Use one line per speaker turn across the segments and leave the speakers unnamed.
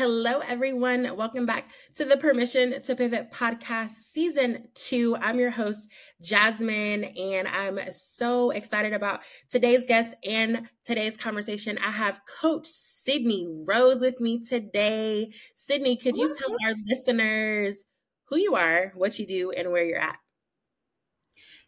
Hello, everyone. Welcome back to the Permission to Pivot podcast, season two. I'm your host, Jasmine, and I'm so excited about today's guest and today's conversation. I have Coach Sydney Rose with me today. Sydney, could you tell our listeners who you are, what you do, and where you're at?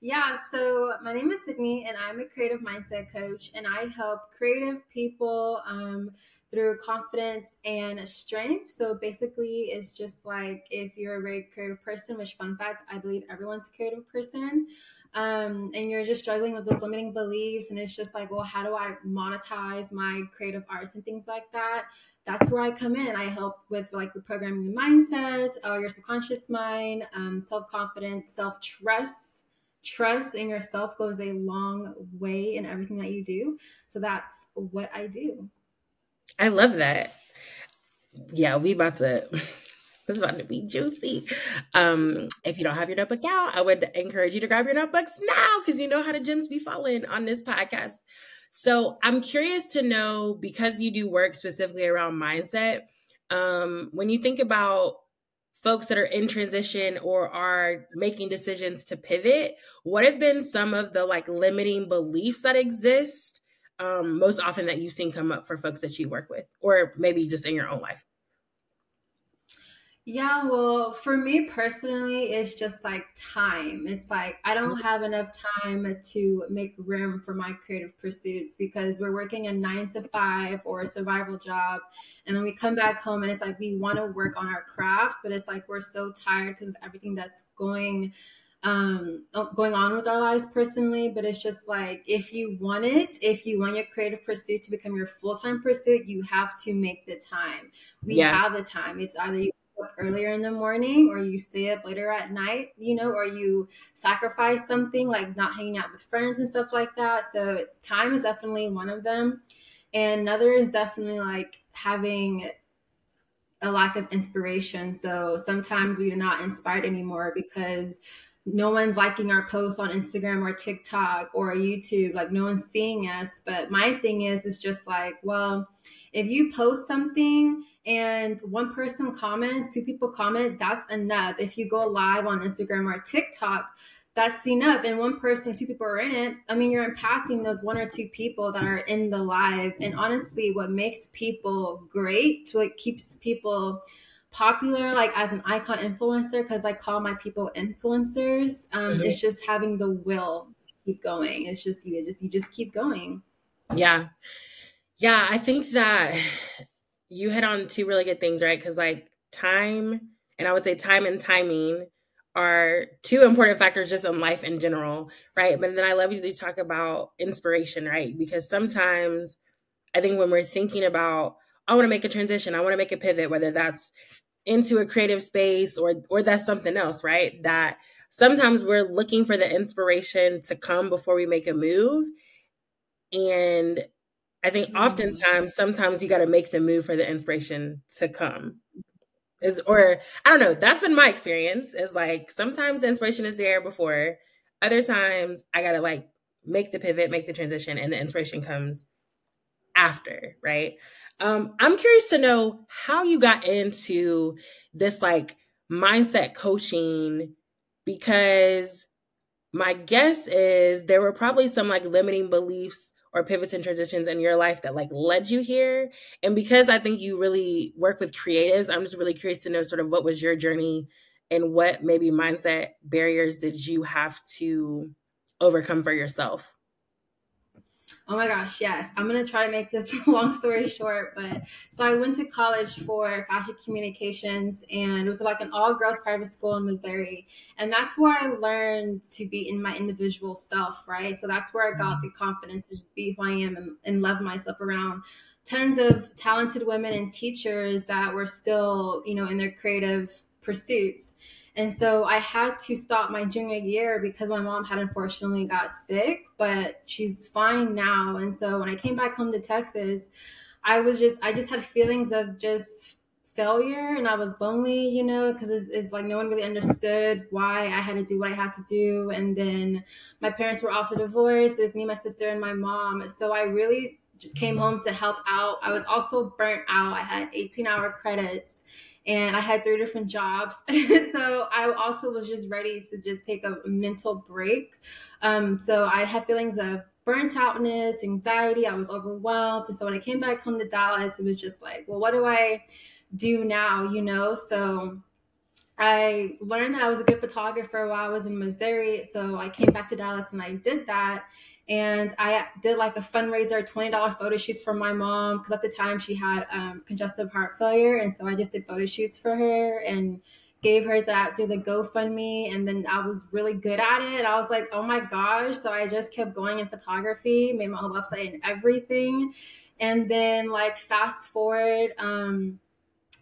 Yeah, so my name is Sydney, and I'm a creative mindset coach, and I help creative people um, through confidence and strength. So basically, it's just like if you're a very creative person, which, fun fact, I believe everyone's a creative person. Um, and you're just struggling with those limiting beliefs, and it's just like, well, how do I monetize my creative arts and things like that? That's where I come in. I help with like reprogramming the mindset, or your subconscious mind, um, self confidence, self trust trust in yourself goes a long way in everything that you do. So that's what I do.
I love that. Yeah, we about to this is about to be juicy. Um, if you don't have your notebook out, I would encourage you to grab your notebooks now because you know how the gems be falling on this podcast. So I'm curious to know because you do work specifically around mindset. Um, when you think about folks that are in transition or are making decisions to pivot, what have been some of the like limiting beliefs that exist um, most often that you've seen come up for folks that you work with, or maybe just in your own life?
Yeah, well, for me personally, it's just like time. It's like I don't mm-hmm. have enough time to make room for my creative pursuits because we're working a nine to five or a survival job. And then we come back home and it's like we want to work on our craft, but it's like we're so tired because of everything that's going um going on with our lives personally but it's just like if you want it if you want your creative pursuit to become your full-time pursuit you have to make the time we yeah. have the time it's either you earlier in the morning or you stay up later at night, you know, or you sacrifice something like not hanging out with friends and stuff like that. So time is definitely one of them. And another is definitely like having a lack of inspiration. So sometimes we are not inspired anymore because no one's liking our posts on Instagram or TikTok or YouTube. Like no one's seeing us. But my thing is, it's just like, well, if you post something and one person comments, two people comment, that's enough. If you go live on Instagram or TikTok, that's enough. And one person, two people are in it. I mean, you're impacting those one or two people that are in the live. And honestly, what makes people great, what keeps people popular, like as an icon influencer, because I call my people influencers, um, mm-hmm. it's just having the will to keep going. It's just you just you just keep going.
Yeah. Yeah, I think that you hit on two really good things, right? Because like time, and I would say time and timing are two important factors just in life in general, right? But then I love you to talk about inspiration, right? Because sometimes I think when we're thinking about, I want to make a transition, I want to make a pivot, whether that's into a creative space or or that's something else, right? That sometimes we're looking for the inspiration to come before we make a move. And I think mm-hmm. oftentimes, sometimes you got to make the move for the inspiration to come. Is or I don't know. That's been my experience. Is like sometimes the inspiration is there before. Other times I gotta like make the pivot, make the transition, and the inspiration comes after. Right. Um, I'm curious to know how you got into this like mindset coaching because my guess is there were probably some like limiting beliefs or pivots and transitions in your life that like led you here. And because i think you really work with creatives i'm just really curious to know sort of what was your journey and what maybe mindset barriers did you have to overcome for yourself
Oh my gosh, yes. I'm going to try to make this long story short. But so I went to college for fashion communications, and it was like an all girls private school in Missouri. And that's where I learned to be in my individual self, right? So that's where I got the confidence to just be who I am and, and love myself around tons of talented women and teachers that were still, you know, in their creative pursuits. And so I had to stop my junior year because my mom had unfortunately got sick, but she's fine now. And so when I came back home to Texas, I was just, I just had feelings of just failure and I was lonely, you know, because it's, it's, like no one really understood why I had to do what I had to do. And then my parents were also divorced. It was me, my sister, and my mom. So I really just came home to help out. I was also burnt out. I had 18 hour credits and I had three different jobs. so I also was just ready to just take a mental break. Um, so I had feelings of burnt outness, anxiety. I was overwhelmed. And so when I came back home to Dallas, it was just like, well, what do I do now? You know, so I learned that I was a good photographer while I was in Missouri. So I came back to Dallas and I did that. And I did like a fundraiser, $20 photo shoots for my mom because at the time she had um, congestive heart failure. And so I just did photo shoots for her and gave her that through the GoFundMe. And then I was really good at it. I was like, oh my gosh. So I just kept going in photography, made my own website and everything. And then, like, fast forward, um,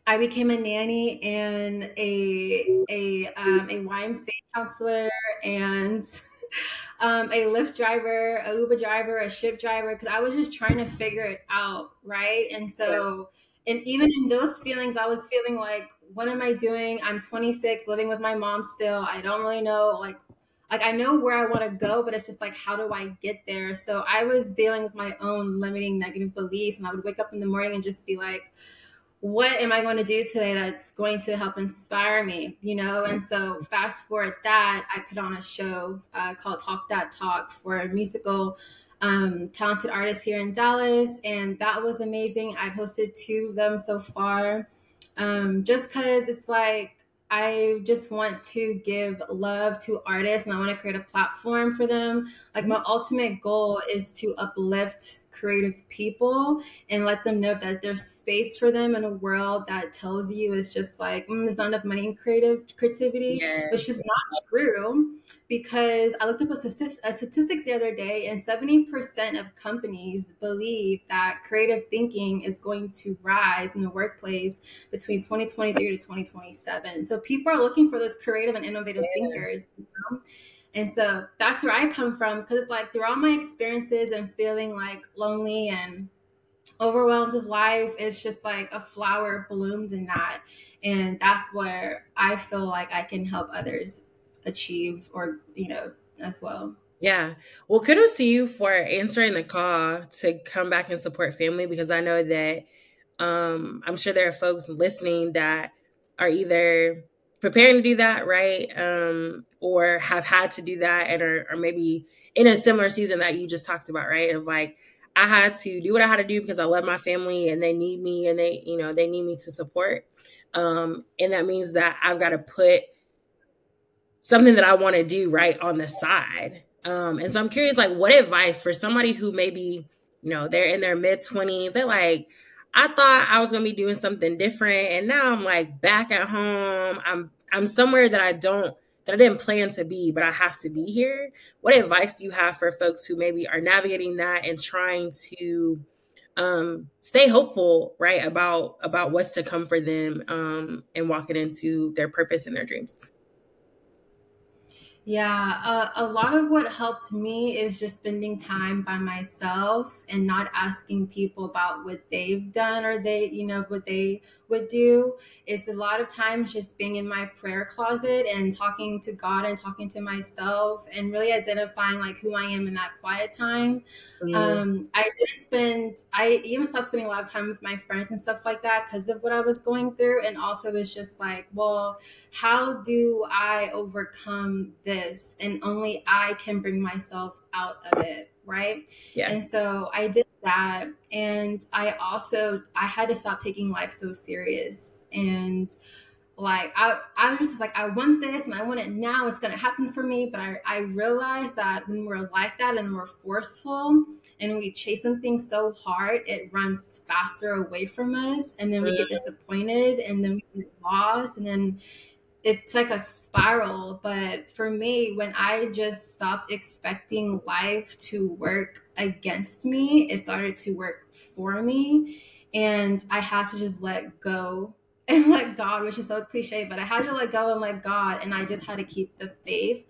I became a nanny and a a um, a YMCA counselor and um, a Lyft driver, a Uber driver, a Shipt driver because I was just trying to figure it out, right? And so, and even in those feelings, I was feeling like, what am I doing? I'm 26, living with my mom still. I don't really know, like, like I know where I want to go, but it's just like, how do I get there? So I was dealing with my own limiting negative beliefs, and I would wake up in the morning and just be like what am I going to do today that's going to help inspire me, you know? And so, fast forward that, I put on a show uh, called Talk That Talk for a musical um, talented artists here in Dallas, and that was amazing. I've hosted two of them so far, um, just because it's like I just want to give love to artists and I want to create a platform for them. Like, my ultimate goal is to uplift creative people and let them know that there's space for them in a world that tells you it's just like mm, there's not enough money in creative creativity, yes. which is not true. Because I looked up a, statistic, a statistics the other day, and 70% of companies believe that creative thinking is going to rise in the workplace between 2023 to 2027. So people are looking for those creative and innovative yeah. thinkers. You know? And so that's where I come from because like through all my experiences and feeling like lonely and overwhelmed with life, it's just like a flower bloomed in that. And that's where I feel like I can help others achieve or, you know, as well.
Yeah. Well, kudos to you for answering the call to come back and support family because I know that um, I'm sure there are folks listening that are either preparing to do that, right? Um, or have had to do that and are, are maybe in a similar season that you just talked about, right? Of like, I had to do what I had to do because I love my family and they need me and they, you know, they need me to support. Um, and that means that I've got to put something that I want to do right on the side. Um, and so I'm curious, like, what advice for somebody who maybe, you know, they're in their mid 20s, they're like, I thought I was gonna be doing something different, and now I'm like back at home. I'm I'm somewhere that I don't that I didn't plan to be, but I have to be here. What advice do you have for folks who maybe are navigating that and trying to um, stay hopeful, right, about about what's to come for them um, and walking into their purpose and their dreams?
Yeah, uh, a lot of what helped me is just spending time by myself and not asking people about what they've done or they, you know, what they would do. Is a lot of times just being in my prayer closet and talking to God and talking to myself and really identifying like who I am in that quiet time. Mm-hmm. Um, I did spend, I even stopped spending a lot of time with my friends and stuff like that because of what I was going through. And also, it's just like, well, how do I overcome this? And only I can bring myself out of it. Right. Yeah. And so I did that. And I also, I had to stop taking life so serious. And like I, I was just like i want this and i want it now it's going to happen for me but I, I realized that when we're like that and we're forceful and we chase something so hard it runs faster away from us and then we get mm-hmm. disappointed and then we get lost and then it's like a spiral. But for me, when I just stopped expecting life to work against me, it started to work for me. And I had to just let go and let God, which is so cliche, but I had to let go and let God. And I just had to keep the faith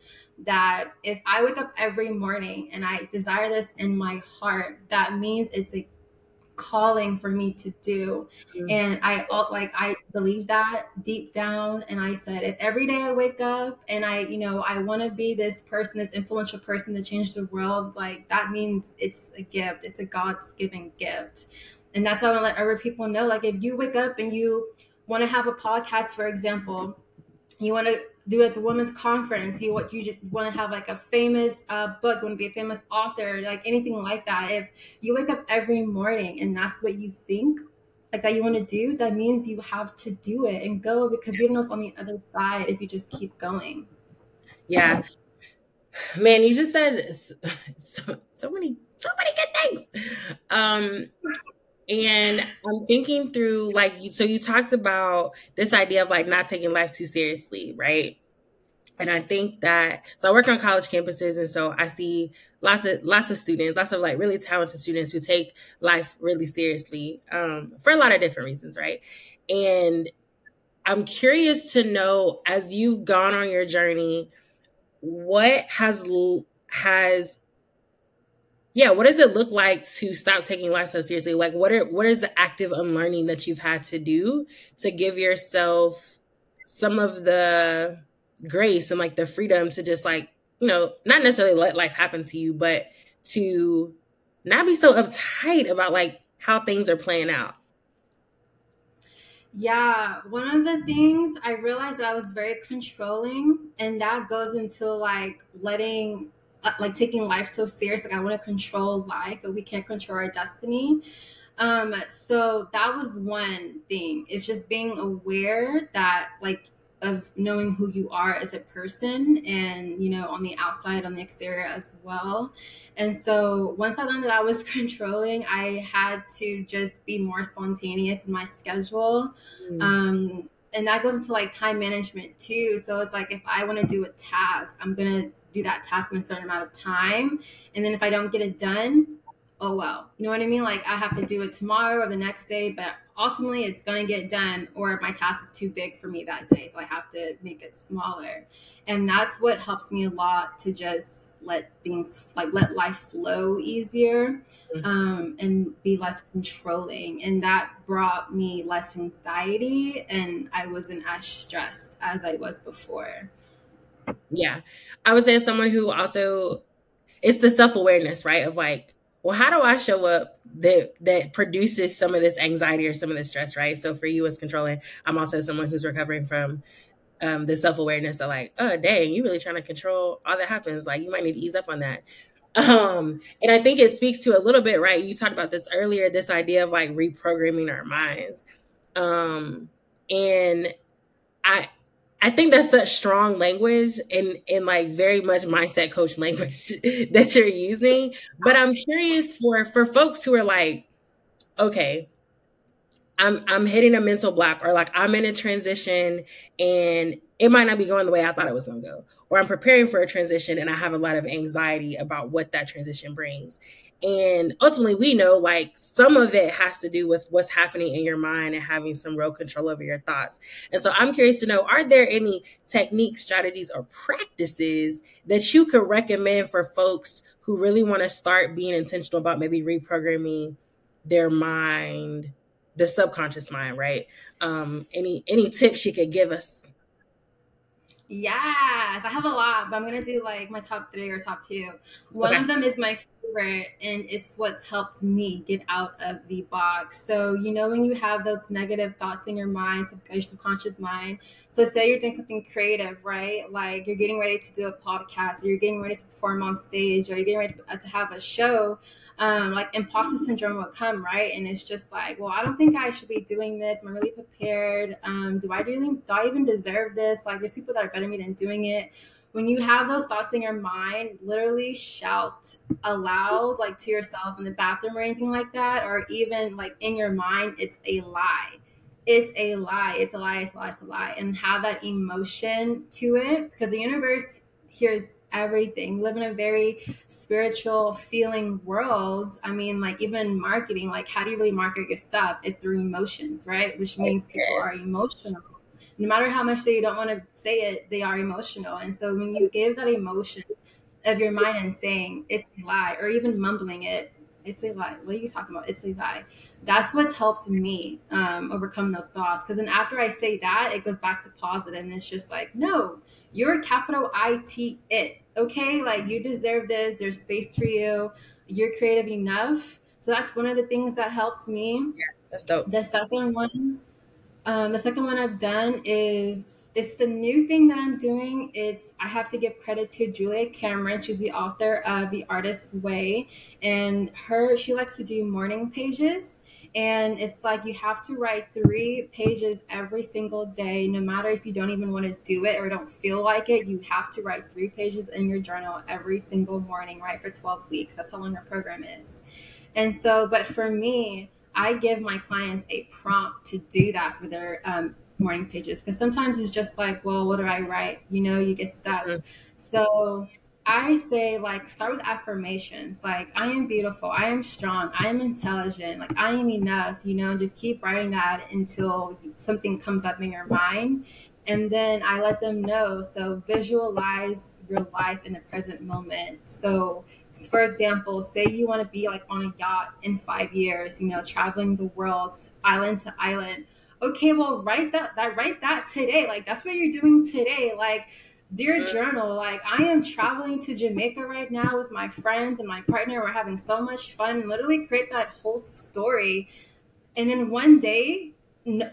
that if I wake up every morning and I desire this in my heart, that means it's a calling for me to do. Mm-hmm. and i like i believe that deep down. And i said if every day i wake up and i you know i want to be this person this influential person to change the world like that means it's a gift. It's a god's given gift. And that's why i want to let other people know like if you wake up and you want to have a podcast for example you want to do at the women's conference you what you just want to have like a famous uh, book want to be a famous author like anything like that. If you wake up every morning and that's what you think like that you want to do that means you have to do it and go because you don't know what's on the other side if you just keep going.
Yeah. Man you just said so, so many so many good things. Um and I'm thinking through like so you talked about this idea of like not taking life too seriously, right? And I think that so I work on college campuses and so I see lots of lots of students, lots of like really talented students who take life really seriously um, for a lot of different reasons, right? And I'm curious to know as you've gone on your journey, what has has yeah what does it look like to stop taking life so seriously? Like what are what is the active unlearning that you've had to do to give yourself some of the grace and like the freedom to just like you know not necessarily let life happen to you but to not be so uptight about like how things are playing out?
Yeah, one of the things I realized that I was very controlling, and that goes into like letting like taking life so serious. Like I want to control life, but we can't control our destiny. Um, so that was one thing. It's just being aware that like of knowing who you are as a person and you know on the outside on the exterior as well and so once i learned that i was controlling i had to just be more spontaneous in my schedule mm. um, and that goes into like time management too so it's like if i want to do a task i'm gonna do that task in a certain amount of time. And then if I don't get it done, oh well. You know what I mean? Like I have to do it tomorrow or the next day, but ultimately it's going to get done or my task is too big for me that day. So I have to make it smaller. And that's what helps me a lot to just let things like let life flow easier mm-hmm. um, and be less controlling. And that brought me less anxiety and I wasn't as stressed as I was before.
Yeah. I would say as someone who also it's the self-awareness, right? Of like, well, how do I show up that that produces some of this anxiety or some of this stress, right? So for you it's controlling. I'm also someone who's recovering from um, the self-awareness of like, oh dang, you really trying to control all that happens. Like you might need to ease up on that. Um, and I think it speaks to a little bit, right? You talked about this earlier, this idea of like reprogramming our minds. Um, and I I think that's such strong language and and like very much mindset coach language that you're using. But I'm curious for for folks who are like, okay, I'm I'm hitting a mental block or like I'm in a transition and it might not be going the way I thought it was going to go. Or I'm preparing for a transition and I have a lot of anxiety about what that transition brings. And ultimately, we know like some of it has to do with what's happening in your mind and having some real control over your thoughts. And so I'm curious to know are there any techniques, strategies, or practices that you could recommend for folks who really want to start being intentional about maybe reprogramming their mind, the subconscious mind, right? Um, any any tips you could give us?
Yes, I have a lot, but I'm gonna do like my top three or top two. One okay. of them is my favorite, and it's what's helped me get out of the box. So you know when you have those negative thoughts in your mind, your subconscious mind. So say you're doing something creative, right? Like you're getting ready to do a podcast, or you're getting ready to perform on stage, or you're getting ready to have a show um, like imposter syndrome will come, right? And it's just like, well, I don't think I should be doing this. I'm really prepared. Um, do I really, do I even deserve this? Like, there's people that are better than me than doing it. When you have those thoughts in your mind, literally shout aloud, like to yourself in the bathroom or anything like that, or even like in your mind, it's a lie. It's a lie. It's a lie. It's a lie. It's a lie. And have that emotion to it because the universe hears everything. Live in a very spiritual feeling world. I mean, like even marketing, like how do you really market your stuff? Is through emotions, right? Which means people are emotional. No matter how much they don't want to say it, they are emotional. And so when you give that emotion of your mind and saying it's a lie or even mumbling it, it's a lie. What are you talking about? It's a lie. That's what's helped me um, overcome those thoughts. Because then after I say that, it goes back to positive, and it's just like, no, you're a capital I T it. Okay, like you deserve this. There's space for you. You're creative enough. So that's one of the things that helps me.
Yeah, that's dope.
The second one um, the second one I've done is it's the new thing that I'm doing. It's I have to give credit to Julia Cameron. She's the author of The Artist's Way, and her she likes to do morning pages. And it's like you have to write three pages every single day, no matter if you don't even want to do it or don't feel like it. You have to write three pages in your journal every single morning, right? For 12 weeks. That's how long our program is. And so, but for me, I give my clients a prompt to do that for their um, morning pages because sometimes it's just like, well, what do I write? You know, you get stuck. So I say, like, start with affirmations like, I am beautiful, I am strong, I am intelligent, like, I am enough, you know, just keep writing that until something comes up in your mind. And then I let them know. So visualize your life in the present moment. So for example, say you want to be like on a yacht in five years, you know, traveling the world, island to island. Okay, well, write that, that write that today. Like that's what you're doing today. Like, dear journal, like I am traveling to Jamaica right now with my friends and my partner. We're having so much fun. Literally create that whole story, and then one day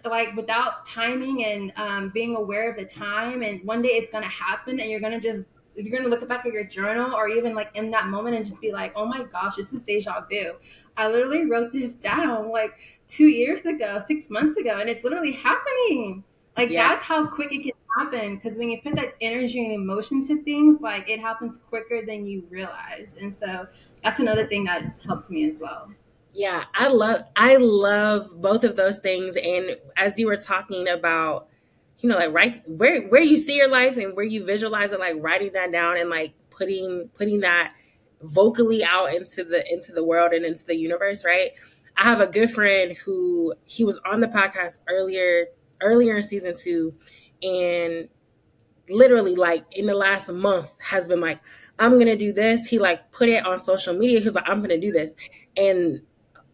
like without timing and um, being aware of the time and one day it's going to happen and you're going to just you're gonna look back at your journal or even like in that moment and just be like, oh my gosh, this is deja vu. I literally wrote this down like two years ago, six months ago, and it's literally happening. Like yes. that's how quick it can happen. Because when you put that energy and emotion to things, like it happens quicker than you realize. And so that's another thing that's helped me as well.
Yeah, I love I love both of those things. And as you were talking about you know, like right where where you see your life and where you visualize it, like writing that down and like putting putting that vocally out into the into the world and into the universe, right? I have a good friend who he was on the podcast earlier earlier in season two and literally like in the last month has been like i'm gonna do this he like put it on social media he's like i'm gonna do this and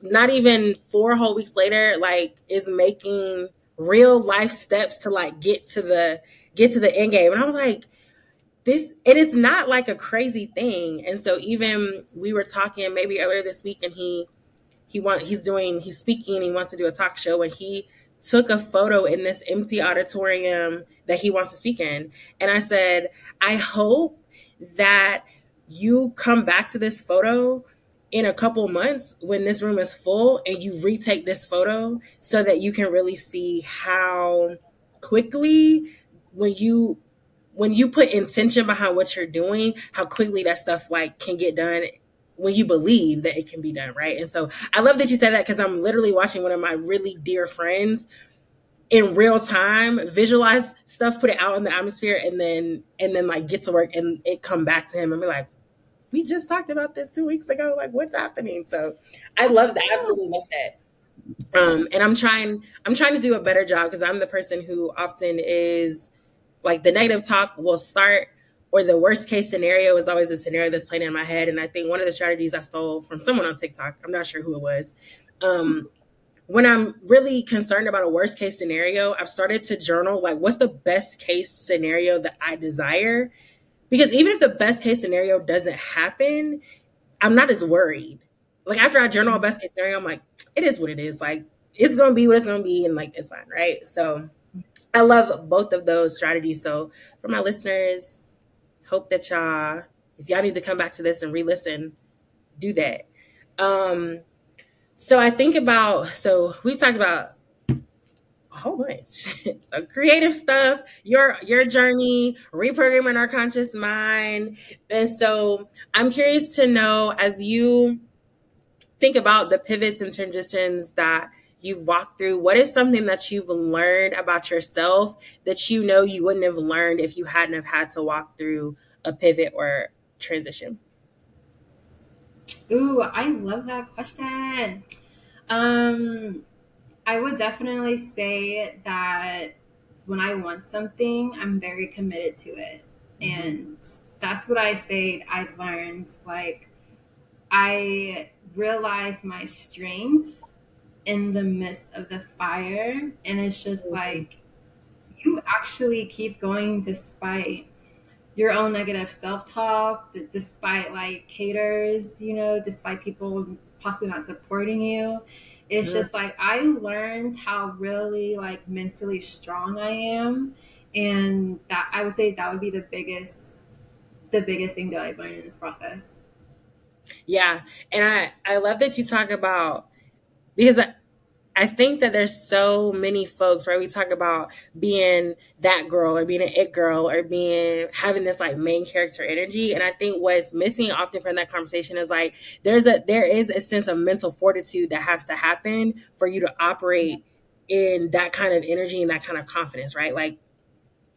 not even four whole weeks later like is making real life steps to like get to the get to the end game. And I was like, this and it's not like a crazy thing. And so even we were talking maybe earlier this week and he he want he's doing he's speaking he wants to do a talk show and he took a photo in this empty auditorium that he wants to speak in. And I said, I hope that you come back to this photo in a couple months when this room is full and you retake this photo so that you can really see how quickly when you when you put intention behind what you're doing how quickly that stuff like can get done when you believe that it can be done right and so i love that you said that because i'm literally watching one of my really dear friends in real time visualize stuff put it out in the atmosphere and then and then like get to work and it come back to him and be like we just talked about this two weeks ago. Like, what's happening? So I love that. Absolutely love that. Um, and I'm trying, I'm trying to do a better job because I'm the person who often is like the negative talk will start or the worst case scenario is always a scenario that's playing in my head. And I think one of the strategies I stole from someone on TikTok, I'm not sure who it was. Um, when I'm really concerned about a worst case scenario, I've started to journal like what's the best case scenario that I desire because even if the best case scenario doesn't happen, I'm not as worried. Like after I journal a best case scenario, I'm like, it is what it is. Like it's gonna be what it's gonna be, and like it's fine, right? So I love both of those strategies. So for my listeners, hope that y'all, if y'all need to come back to this and re-listen, do that. Um, so I think about so we talked about a whole bunch. so creative stuff, your your journey, reprogramming our conscious mind. And so I'm curious to know as you think about the pivots and transitions that you've walked through, what is something that you've learned about yourself that you know you wouldn't have learned if you hadn't have had to walk through a pivot or transition?
Ooh, I love that question. Um I would definitely say that when I want something, I'm very committed to it. Mm-hmm. And that's what I say I've learned. Like, I realized my strength in the midst of the fire. And it's just mm-hmm. like, you actually keep going despite your own negative self talk, despite like haters, you know, despite people possibly not supporting you. It's just like I learned how really like mentally strong I am. And that I would say that would be the biggest the biggest thing that I've learned in this process.
Yeah. And I, I love that you talk about because I, I think that there's so many folks, right? We talk about being that girl or being an it girl or being having this like main character energy. And I think what's missing often from that conversation is like there's a there is a sense of mental fortitude that has to happen for you to operate in that kind of energy and that kind of confidence, right? Like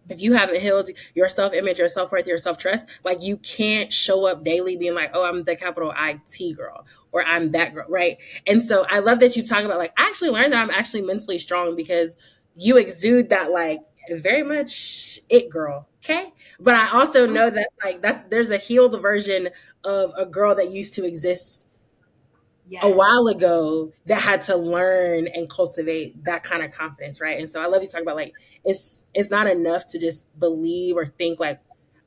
if you haven't healed your self image, your self worth, your self trust, like you can't show up daily being like, oh, I'm the capital I T girl or I'm that girl, right? And so I love that you talk about like, I actually learned that I'm actually mentally strong because you exude that like very much it girl, okay? But I also know that like that's there's a healed version of a girl that used to exist yes. a while ago that had to learn and cultivate that kind of confidence, right? And so I love you talk about like it's it's not enough to just believe or think like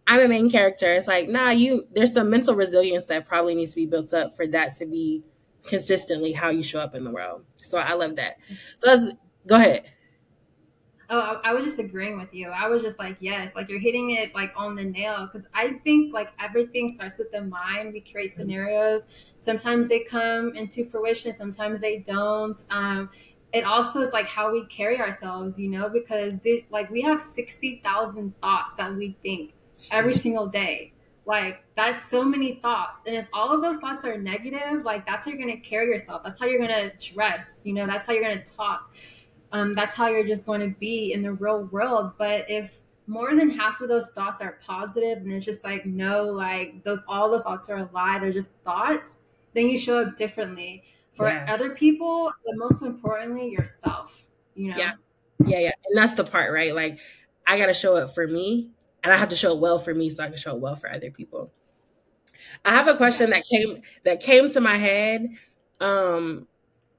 I'm a main character. It's like, nah, you there's some mental resilience that probably needs to be built up for that to be consistently how you show up in the world. So I love that. So as, go ahead.
Oh, I, I, was just agreeing with you. I was just like, yes, like you're hitting it like on the nail. Cause I think like everything starts with the mind. We create mm-hmm. scenarios. Sometimes they come into fruition, sometimes they don't. Um, it also is like how we carry ourselves, you know, because like we have 60,000 thoughts that we think every single day. Like that's so many thoughts. And if all of those thoughts are negative, like that's how you're going to carry yourself. That's how you're going to dress, you know, that's how you're going to talk um, that's how you're just going to be in the real world. But if more than half of those thoughts are positive and it's just like no like those all those thoughts are a lie they're just thoughts then you show up differently. For yeah. other people but most importantly yourself you know?
Yeah. Yeah yeah. And that's the part right? Like i gotta show up for me and i have to show up well for me so i can show up well for other people. I have a question that came that came to my head um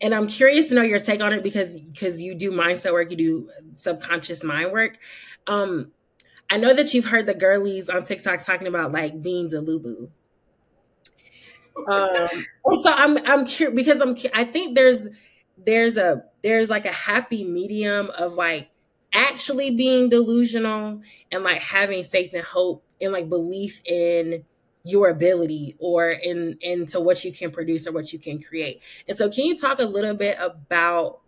and I'm curious to know your take on it because because you do mindset work, you do subconscious mind work. Um, I know that you've heard the girlies on TikTok talking about like being Delulu. Um, so I'm I'm curious because I'm I think there's there's a there's like a happy medium of like actually being delusional and like having faith and hope and like belief in your ability or in into what you can produce or what you can create. And so can you talk a little bit about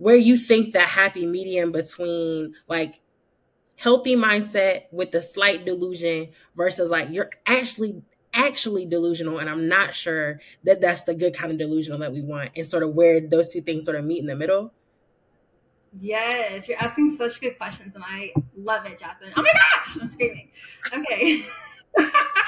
where you think that happy medium between like healthy mindset with the slight delusion versus like you're actually actually delusional and i'm not sure that that's the good kind of delusional that we want and sort of where those two things sort of meet in the middle?
Yes you're asking such good questions and i love it jasmine oh my gosh! I'm screaming. Okay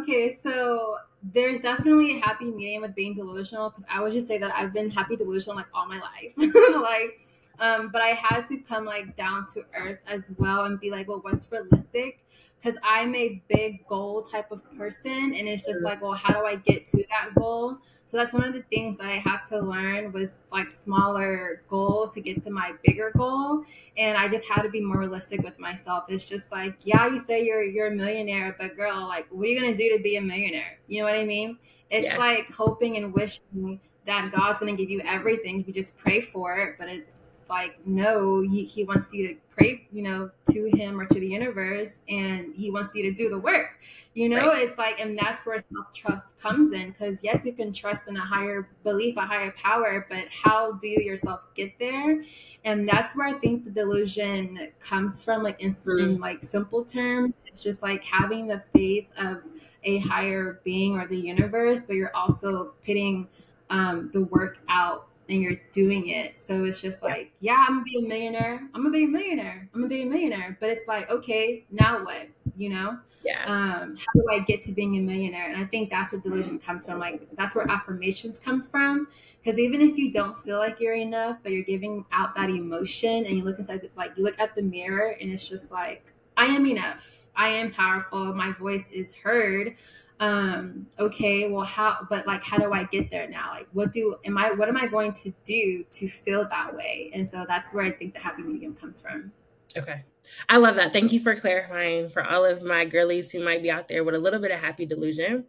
okay, so there's definitely a happy medium with being delusional because I would just say that I've been happy delusional like all my life. like, um, but I had to come like down to earth as well and be like, well, what's realistic? Because I'm a big goal type of person, and it's just like, well, how do I get to that goal? So that's one of the things that I had to learn was like smaller goals to get to my bigger goal. And I just had to be more realistic with myself. It's just like, yeah, you say you're you're a millionaire, but girl, like what are you gonna do to be a millionaire? You know what I mean? It's yeah. like hoping and wishing that God's going to give you everything. If you just pray for it. But it's like, no, he, he, wants you to pray, you know, to Him or to the universe, and He wants you to do the work. You know, right. it's like, and that's where self trust comes in. Because yes, you can trust in a higher belief, a higher power, but how do you yourself get there? And that's where I think the delusion comes from. Like in, mm. in like simple terms, it's just like having the faith of a higher being or the universe, but you're also pitting um, the work out and you're doing it. So it's just like, yeah, I'm gonna be a millionaire. I'm gonna be a millionaire. I'm gonna be a millionaire. But it's like, okay, now what? You know?
Yeah.
Um, how do I get to being a millionaire? And I think that's where delusion comes from. Like that's where affirmations come from. Because even if you don't feel like you're enough, but you're giving out that emotion, and you look inside, the, like you look at the mirror, and it's just like, I am enough. I am powerful. My voice is heard um okay well how but like how do i get there now? Like what do am i what am i going to do to feel that way? And so that's where i think the happy medium comes from.
Okay. I love that. Thank you for clarifying for all of my girlies who might be out there with a little bit of happy delusion.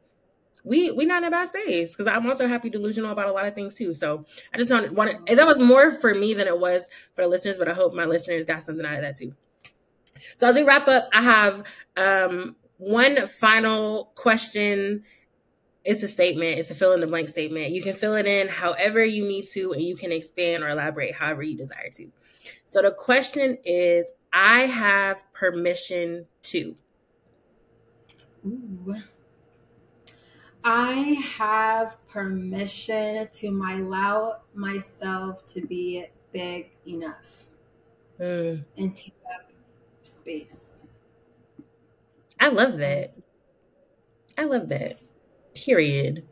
We we not in a bad space because i'm also happy delusional about a lot of things too. So i just want want that was more for me than it was for the listeners but i hope my listeners got something out of that too. So as we wrap up i have um one final question. It's a statement. It's a fill in the blank statement. You can fill it in however you need to and you can expand or elaborate however you desire to. So the question is i have permission to.
Ooh. i have permission to my allow myself to be big enough mm. and take up space
I love that. I love that. Period.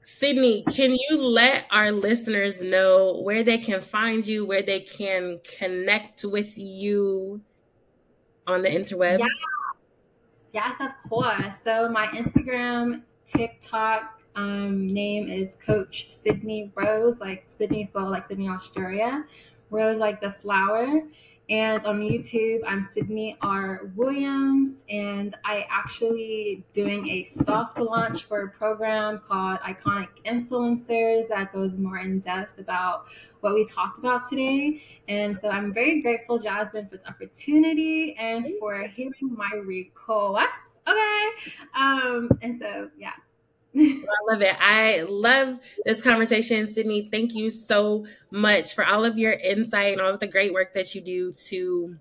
Sydney, can you let our listeners know where they can find you, where they can connect with you on the interwebs?
Yes, yes of course. So my Instagram, TikTok um, name is Coach Sydney Rose, like Sydney spelled like Sydney, Australia. Rose like the flower. And on YouTube, I'm Sydney R. Williams, and I actually doing a soft launch for a program called Iconic Influencers that goes more in depth about what we talked about today. And so I'm very grateful, Jasmine, for this opportunity and for hearing my requests. Okay. Um, and so yeah,
I love it. I love this conversation. Sydney, thank you so much for all of your insight and all of the great work that you do to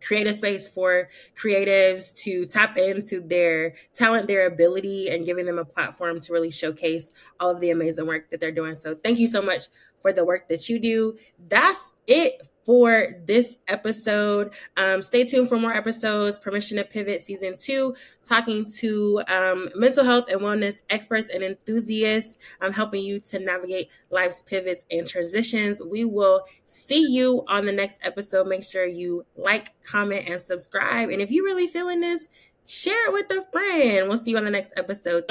create a space for creatives to tap into their talent, their ability, and giving them a platform to really showcase all of the amazing work that they're doing. So, thank you so much for the work that you do. That's it for this episode. Um, stay tuned for more episodes. Permission to Pivot Season 2, talking to um, mental health and wellness experts and enthusiasts, um, helping you to navigate life's pivots and transitions. We will see you on the next episode. Make sure you like, comment, and subscribe. And if you're really feeling this, share it with a friend. We'll see you on the next episode.